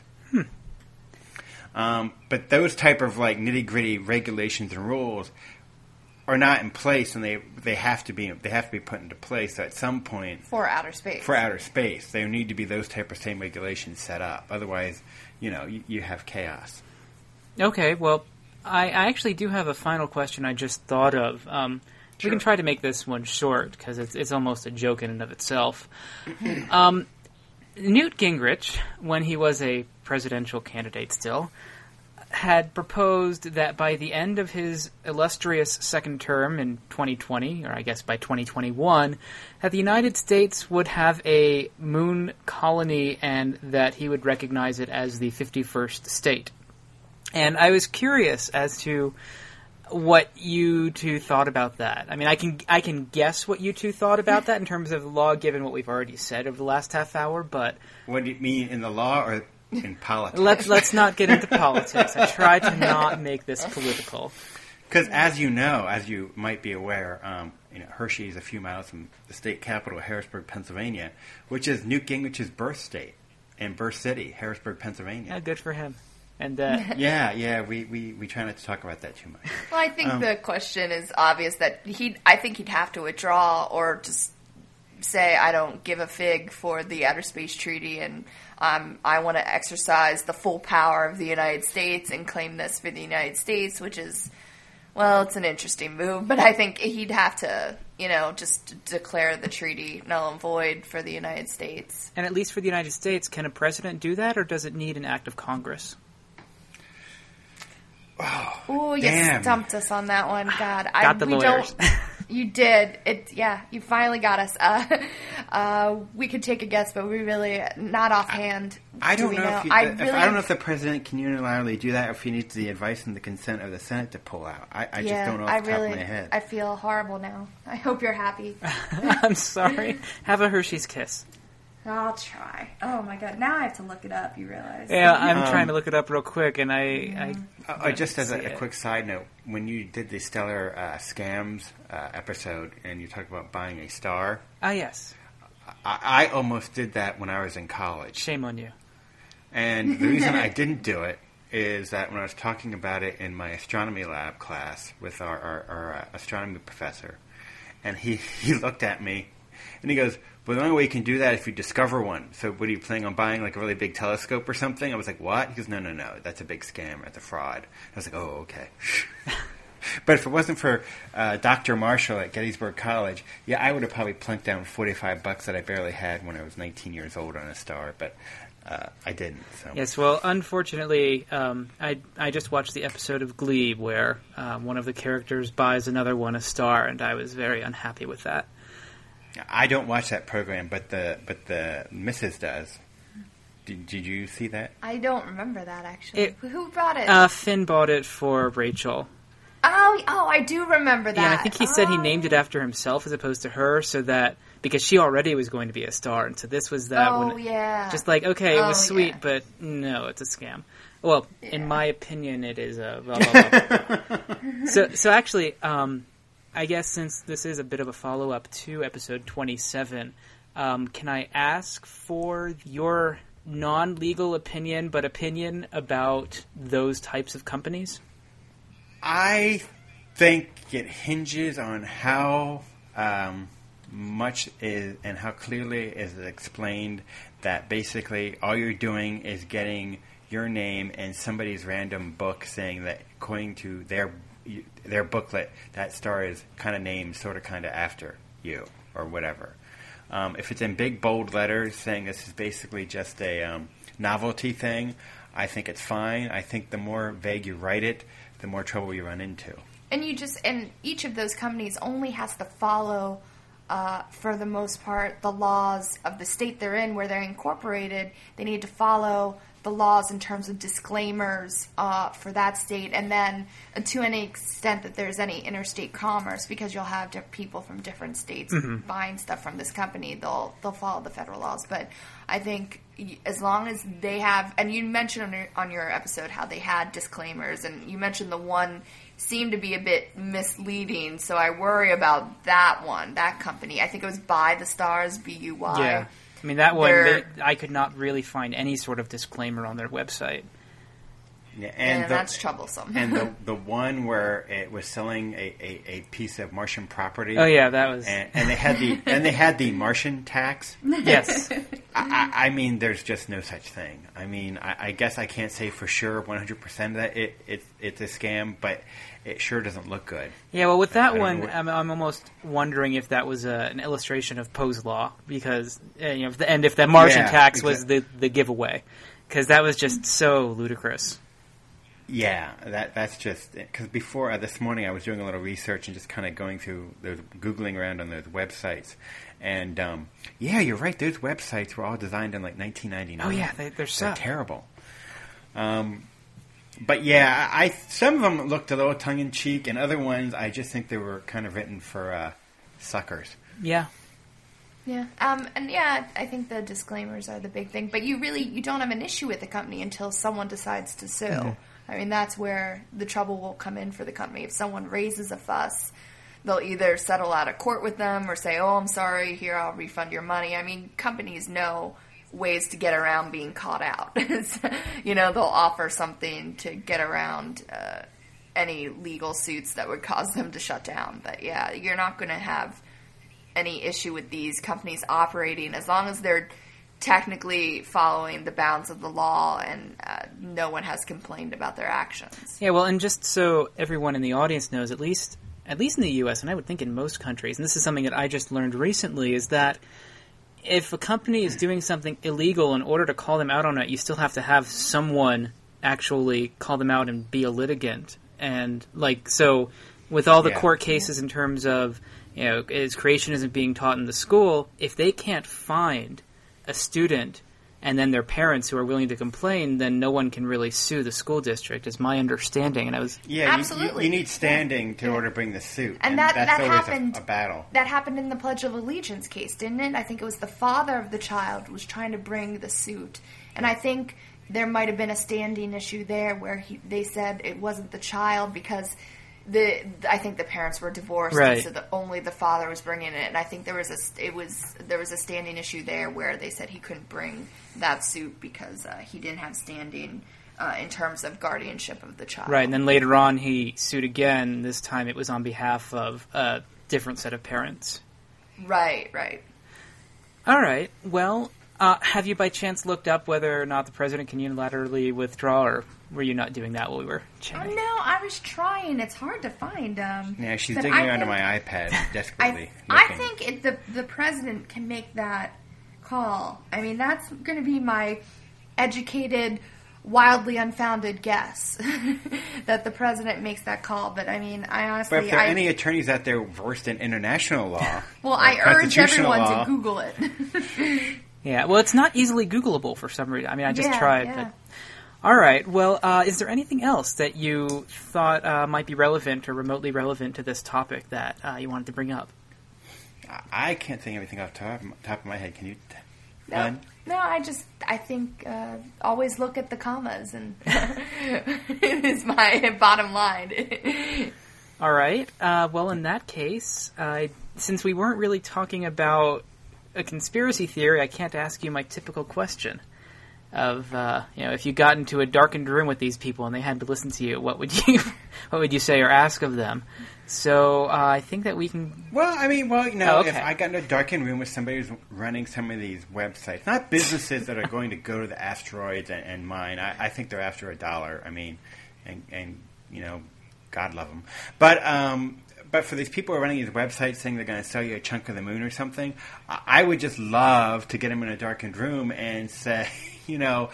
[SPEAKER 3] Um, but those type of like nitty gritty regulations and rules are not in place, and they they have to be they have to be put into place. So at some point,
[SPEAKER 2] For outer space.
[SPEAKER 3] for outer space, there need to be those type of same regulations set up. Otherwise, you know, you, you have chaos.
[SPEAKER 1] Okay, well, I, I actually do have a final question I just thought of. Um, We can try to make this one short because it's, it's almost a joke in and of itself. um, Newt Gingrich, when he was a presidential candidate still, had proposed that by the end of his illustrious second term in 2020, or I guess by 2021, that the United States would have a moon colony and that he would recognize it as the 51st state. And I was curious as to what you two thought about that. I mean, I can I can guess what you two thought about that in terms of law, given what we've already said over the last half hour. But
[SPEAKER 3] What do you mean in the law or in politics?
[SPEAKER 1] let's let's not get into politics. I try to not make this political.
[SPEAKER 3] Because as you know, as you might be aware, um, you know, Hershey is a few miles from the state capital, Harrisburg, Pennsylvania, which is Newt Gingrich's birth state and birth city, Harrisburg,
[SPEAKER 1] Yeah,
[SPEAKER 3] Pennsylvania.
[SPEAKER 1] good for him. And uh,
[SPEAKER 3] Yeah, yeah, we, we, we try not to talk about that too much.
[SPEAKER 2] Well, I think
[SPEAKER 3] Um,
[SPEAKER 2] the question is obvious that he. I think he'd have to withdraw or just say, "I don't give a fig for the outer space treaty, and um, I want to exercise the full power of the United States and claim this for the United States," which is, well, it's an interesting move, but I think he'd have to, you know, just declare the treaty null and void for the United States.
[SPEAKER 1] and at least for the United States, can a president do that, or does it need an act of Congress?
[SPEAKER 2] Ooh, you
[SPEAKER 3] Damn.
[SPEAKER 2] stumped us on that one. God, I
[SPEAKER 1] Got the
[SPEAKER 2] we
[SPEAKER 1] lawyers.
[SPEAKER 2] don't. You did it. Yeah, you finally got us. Uh, uh, we could take a guess, but we really not offhand.
[SPEAKER 3] I
[SPEAKER 2] do
[SPEAKER 3] don't
[SPEAKER 2] we
[SPEAKER 3] know, if, you,
[SPEAKER 2] I
[SPEAKER 3] if
[SPEAKER 2] really.
[SPEAKER 3] I don't know if the president can unilaterally do that, or if he needs the advice and the consent of the Senate to pull out. I, I
[SPEAKER 2] yeah,
[SPEAKER 3] just don't know off
[SPEAKER 2] I
[SPEAKER 3] the
[SPEAKER 2] really.
[SPEAKER 3] top of my head.
[SPEAKER 2] I feel horrible now. I hope you're happy.
[SPEAKER 1] I'm sorry. Have a Hershey's kiss.
[SPEAKER 4] I'll try. Oh my god, now I have to look it up. You realize?
[SPEAKER 1] Yeah, I'm
[SPEAKER 3] Um,
[SPEAKER 1] trying to look it up real quick, and I, I
[SPEAKER 3] Uh, uh, just as a, a quick side note, when you did the Stellar uh, Scams uh, episode and you talked about buying a star,
[SPEAKER 1] ah yes,
[SPEAKER 3] I, I almost did that when I was in college.
[SPEAKER 1] shame on you.
[SPEAKER 3] And the reason I didn't do it is that when I was talking about it in my astronomy lab class with our, our, our uh, astronomy professor, and he, he looked at me and he goes, Well, the only way you can do that is if you discover one. So, what are you planning on buying, like a really big telescope or something? I was like, What? He goes, No, no, no. That's a big scam. That's a fraud. I was like, Oh, okay. But if it wasn't for uh, Dr. Marshall at Gettysburg College, yeah, I would have probably plunked down 45 bucks that I barely had when I was 19 years old on a star, but uh, I didn't. So.
[SPEAKER 1] Yes, well, unfortunately, um, I I just watched the episode of Glee where uh, one of the characters buys another one a star, and I was very unhappy with that.
[SPEAKER 3] I don't watch that program, but the but the Mrs. does. Did, did you see that?
[SPEAKER 2] I don't remember that actually.
[SPEAKER 1] It-
[SPEAKER 2] Who brought it?
[SPEAKER 1] Uh, Finn bought it for Rachel.
[SPEAKER 2] oh, oh, I do remember that.
[SPEAKER 1] Yeah, I think he said he
[SPEAKER 2] Oh.
[SPEAKER 1] named it after himself as opposed to her, so that because she already was going to be a star, and so this was that.
[SPEAKER 2] Oh
[SPEAKER 1] when,
[SPEAKER 2] yeah.
[SPEAKER 1] Just like okay, it was
[SPEAKER 2] Oh,
[SPEAKER 1] sweet,
[SPEAKER 2] yeah.
[SPEAKER 1] but no, it's a scam. Well, in my opinion, it is a. Blah, blah, blah, blah. so, so actually, um, I guess since this is a bit of a follow up to episode twenty-seven, um, can I ask for your non-legal opinion, but opinion about those types of companies?
[SPEAKER 3] I think it hinges on how um, much is and how clearly is it explained that basically all you're doing is getting your name in somebody's random book saying that according to their their booklet that star is kind of named sort of kind of after you or whatever. Um, if it's in big bold letters saying this is basically just a um, novelty thing, I think it's fine. I think the more vague you write it, the more trouble you run into.
[SPEAKER 2] And you just and each of those companies only has to follow, uh, for the most part, the laws of the state they're in, where they're incorporated. They need to follow the laws in terms of disclaimers uh, for that state, and then uh, to any extent that there's any interstate commerce, because you'll have di- people from different states buying stuff from this company, they'll they'll follow the federal laws. But I think as long as they have, and you mentioned on your, on your episode how they had disclaimers, and you mentioned the one seemed to be a bit misleading, so I worry about that one, that company. I think it was By the Stars, B U Y.
[SPEAKER 1] I mean, that one, they, I could not really find any sort of disclaimer on their website.
[SPEAKER 3] Yeah,
[SPEAKER 2] And,
[SPEAKER 3] and the,
[SPEAKER 2] that's troublesome.
[SPEAKER 3] and the the one where it was selling a, a, a piece of Martian property.
[SPEAKER 1] Oh, yeah, that was.
[SPEAKER 3] And, and they had the and they had the Martian tax.
[SPEAKER 1] yes.
[SPEAKER 3] I, I, I mean, there's just no such thing. I mean, I, I guess I can't say for sure 100 percent that it, it it's a scam, but it sure doesn't look good.
[SPEAKER 1] Yeah, well, with that
[SPEAKER 3] don't
[SPEAKER 1] one,
[SPEAKER 3] what-
[SPEAKER 1] I'm, I'm almost wondering if that was a, an illustration of Poe's law because, uh, you know, if the, and if the Martian
[SPEAKER 3] Yeah,
[SPEAKER 1] tax was
[SPEAKER 3] exact-
[SPEAKER 1] the the giveaway, because that was just so ludicrous.
[SPEAKER 3] Yeah, that that's just because before uh, this morning I was doing a little research and just kind of going through those googling around on those websites, and um, yeah, you're right. Those websites were all designed in like 1999.
[SPEAKER 1] Oh yeah, they, they're
[SPEAKER 3] They're
[SPEAKER 1] so
[SPEAKER 3] terrible. Um, but yeah, I some of them looked a little tongue in cheek, and other ones I just think they were kind of written for uh, suckers.
[SPEAKER 1] yeah.
[SPEAKER 2] Yeah, um, and yeah, I think the disclaimers are the big thing. But you really you don't have an issue with the company until someone decides to sue. I mean, that's where the trouble will come in for the company. If someone raises a fuss, they'll either settle out of court with them or say, "Oh, I'm sorry, here I'll refund your money." I mean, companies know ways to get around being caught out. you know, they'll offer something to get around. Uh, any legal suits that would cause them to shut down. But yeah, you're not going to have any issue with these companies operating as long as they're technically following the bounds of the law and uh, no one has complained about their actions.
[SPEAKER 1] Yeah, well, and just so everyone in the audience knows, at least at least in the U.S. and I would think in most countries, and this is something that I just learned recently, is that if a company is doing something illegal, in order to call them out on it, you still have to have someone actually call them out and be a litigant. And like so, with all the
[SPEAKER 3] Yeah.
[SPEAKER 1] court cases in terms of you know, is creationism being taught in the school? If they can't find a student and then their parents who are willing to complain, then no one can really sue the school district, is my understanding. And I was
[SPEAKER 3] Yeah, you- You,
[SPEAKER 2] Absolutely.
[SPEAKER 3] you, need standing to order to bring the suit,
[SPEAKER 2] And that-
[SPEAKER 3] that's
[SPEAKER 2] that
[SPEAKER 3] always a-
[SPEAKER 2] happened-
[SPEAKER 3] a, battle.
[SPEAKER 2] That happened in the Pledge of Allegiance case, didn't it? I think it was the father of the child was trying to bring the suit, and I think there might have been a standing issue there where he, they said it wasn't the child because the I think the parents were divorced,
[SPEAKER 1] Right.
[SPEAKER 2] so the, only the father was bringing it. And I think there was a it was there was a standing issue there where they said he couldn't bring that suit because uh, he didn't have standing. Uh, in terms of guardianship of the child,
[SPEAKER 1] right. And then later on, he sued again. This time, it was on behalf of a different set of parents.
[SPEAKER 2] right, right.
[SPEAKER 1] All right. Well, uh, have you by chance looked up whether or not the president can unilaterally withdraw, or were you not doing that while we were
[SPEAKER 4] Oh,
[SPEAKER 1] chatting?
[SPEAKER 4] no, I was trying. It's hard to find. Um,
[SPEAKER 3] Yeah, she's digging
[SPEAKER 4] I
[SPEAKER 3] around on
[SPEAKER 4] think-
[SPEAKER 3] my iPad desperately.
[SPEAKER 4] I, I think it, the the president can make that call. I mean, that's going to be my
[SPEAKER 2] educated, wildly unfounded guess that the president makes that call. But I mean, I honestly,
[SPEAKER 3] But if there are any attorneys out there versed in international law,
[SPEAKER 2] well, I urge everyone
[SPEAKER 3] law,
[SPEAKER 2] to Google it.
[SPEAKER 1] Yeah. Well, it's not easily Googleable for some reason. I mean, I just
[SPEAKER 2] Yeah,
[SPEAKER 1] tried.
[SPEAKER 2] yeah.
[SPEAKER 1] But all right. Well, uh, is there anything else that you thought uh, might be relevant or remotely relevant to this topic that uh, you wanted to bring up?
[SPEAKER 3] I can't think of anything off the top, top of my head. Can you? T-
[SPEAKER 2] No,
[SPEAKER 3] None?
[SPEAKER 2] no, I just I think uh, always look at the commas, and it is my bottom line.
[SPEAKER 1] All right. Uh, well, in that case, uh, since we weren't really talking about a conspiracy theory, I can't ask you my typical question of uh, you know if you got into a darkened room with these people and they had to listen to you, what would you what would you say or ask of them? So uh, I think that we can.
[SPEAKER 3] Well, I mean, well, you know,
[SPEAKER 1] Oh, okay.
[SPEAKER 3] if I got in a darkened room with somebody who's running some of these websites, not businesses that are going to go to the asteroids and, and mine. I, I think they're after a dollar. I mean, and, and you know, God love them. But um, but for these people who are running these websites saying they're going to sell you a chunk of the moon or something, I, I would just love to get them in a darkened room and say, you know,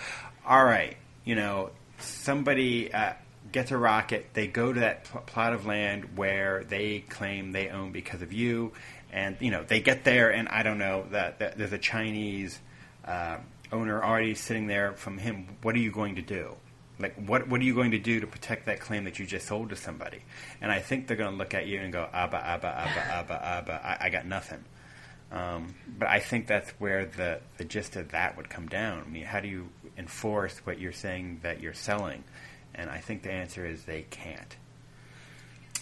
[SPEAKER 3] all right, you know, somebody. Uh, gets a rocket, they go to that pl- plot of land where they claim they own because of you, and you know they get there, and I don't know that, that there's a Chinese uh, owner already sitting there from him. What are you going to do? Like, what what are you going to do to protect that claim that you just sold to somebody? And I think they're going to look at you and go, Abba, Abba, Abba, Abba, Abba. I, I got nothing. Um, but I think that's where the, the gist of that would come down. I mean, how do you enforce what you're saying that you're selling? And I think the answer is they can't.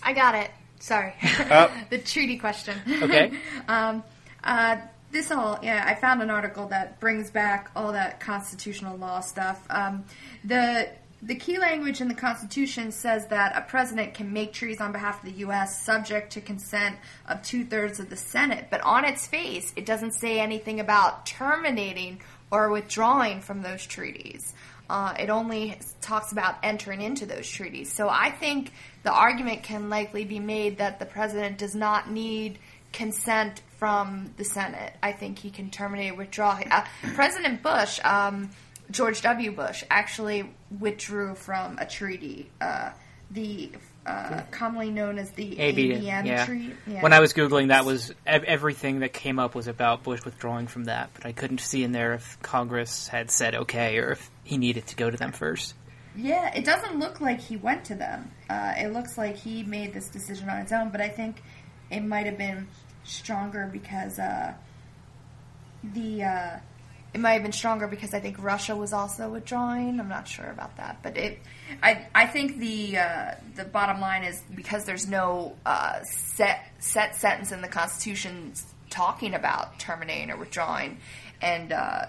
[SPEAKER 2] I got it. Sorry.
[SPEAKER 3] Oh.
[SPEAKER 2] the treaty question.
[SPEAKER 1] Okay.
[SPEAKER 4] Um, uh, this all, yeah, I found an article that brings back all that constitutional law stuff. Um, the the key language in the Constitution says that a president can make treaties on behalf of the U.S. subject to consent of two thirds of the Senate.
[SPEAKER 2] But on its face, it doesn't say anything about terminating or withdrawing from those treaties. Uh, it only talks about entering into those treaties. So I think the argument can likely be made that the president does not need consent from the Senate. I think he can terminate, withdraw. Uh, president Bush, um, George W. Bush, actually withdrew from a treaty, uh, the uh, commonly known as the ABM
[SPEAKER 1] yeah.
[SPEAKER 2] treaty. Yeah.
[SPEAKER 1] When I was googling, that was everything that came up was about Bush withdrawing from that, but I couldn't see in there if Congress had said okay or if he needed to go to them first.
[SPEAKER 4] Yeah, it doesn't look like he went to them. Uh, it looks like he made this decision on his own, but I think it might have been stronger because uh, the uh,
[SPEAKER 2] it might have been stronger because I think Russia was also withdrawing. I'm not sure about that, but it
[SPEAKER 4] I I think the uh, the bottom line is
[SPEAKER 2] because there's no uh, set set sentence in the Constitution talking about terminating or withdrawing, and uh,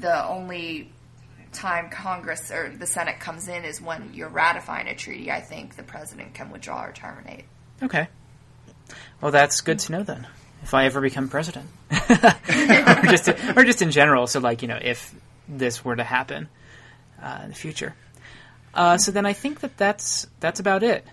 [SPEAKER 2] the only time Congress or the Senate comes in is when you're ratifying a treaty. I think the president can withdraw or terminate.
[SPEAKER 1] Okay. Well, that's good to know then. If I ever become president, or just or just in general, so like you know, if this were to happen uh, in the future. Uh, so then I think that that's that's about it.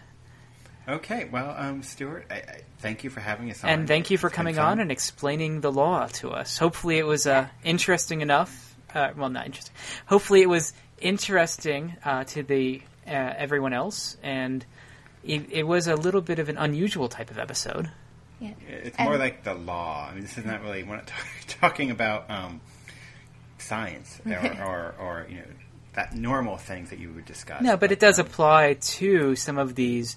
[SPEAKER 3] Okay, well, um, Stuart, I, I, thank you for having us on.
[SPEAKER 1] And thank you for
[SPEAKER 3] It's
[SPEAKER 1] coming on and explaining the law to us. Hopefully, it was uh, interesting enough. Uh, well, not interesting. Hopefully, it was interesting uh, to the uh, everyone else, and it, it was a little bit of an unusual type of episode.
[SPEAKER 2] Yeah.
[SPEAKER 3] It's
[SPEAKER 2] And-
[SPEAKER 3] more like the law. I mean, this is not really we're not talk, talking about um, science or, or, or you know that normal things that you would discuss.
[SPEAKER 1] No, but it does
[SPEAKER 3] um,
[SPEAKER 1] apply to some of these,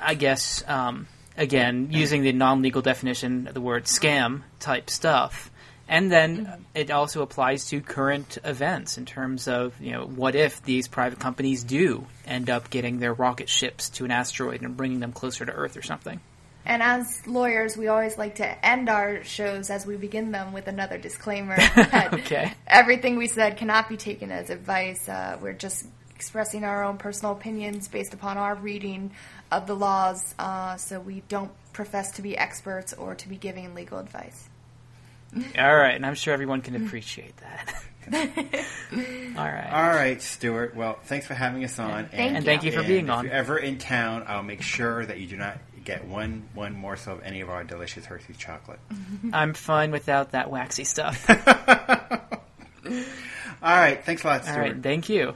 [SPEAKER 1] I guess, um, again, using the non legal definition of the word scam type stuff. And then it also applies to current events in terms of, you know, what if these private companies do end up getting their rocket ships to an asteroid and bringing them closer to Earth or something?
[SPEAKER 2] And as lawyers, we always like to end our shows as we begin them with another disclaimer that
[SPEAKER 1] Okay.
[SPEAKER 2] everything we said cannot be taken as advice. Uh, we're just expressing our own personal opinions based upon our reading of the laws, uh, so we don't profess to be experts or to be giving legal advice.
[SPEAKER 1] All right, and I'm sure everyone can appreciate that. All right.
[SPEAKER 3] All right, Stuart. Well, thanks for having us on.
[SPEAKER 2] Thank
[SPEAKER 1] And thank you for
[SPEAKER 3] and
[SPEAKER 1] being
[SPEAKER 3] if
[SPEAKER 1] on.
[SPEAKER 3] If you're ever in town, I'll make sure that you do not get one one morsel of any of our delicious Hershey's chocolate.
[SPEAKER 1] I'm fine without that waxy stuff.
[SPEAKER 3] All right, thanks a lot, Stuart.
[SPEAKER 1] All right, thank you.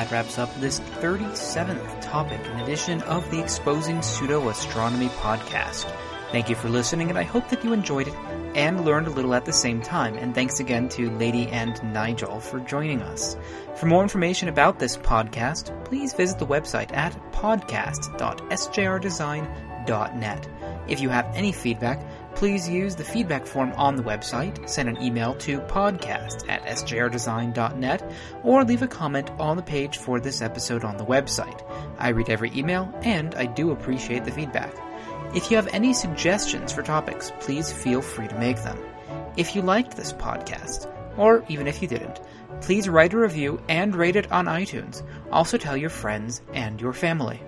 [SPEAKER 1] That wraps up this 37th topic in edition of the Exposing Pseudo Astronomy podcast. Thank you for listening, and I hope that you enjoyed it and learned a little at the same time. And thanks again to Lady and Nigel for joining us. For more information about this podcast, please visit the website at podcast.sjrdesign.net. If you have any feedback, please use the feedback form on the website, send an email to podcast at sjrdesign.net, or leave a comment on the page for this episode on the website. I read every email, and I do appreciate the feedback. If you have any suggestions for topics, please feel free to make them. If you liked this podcast, or even if you didn't, please write a review and rate it on iTunes. Also tell your friends and your family.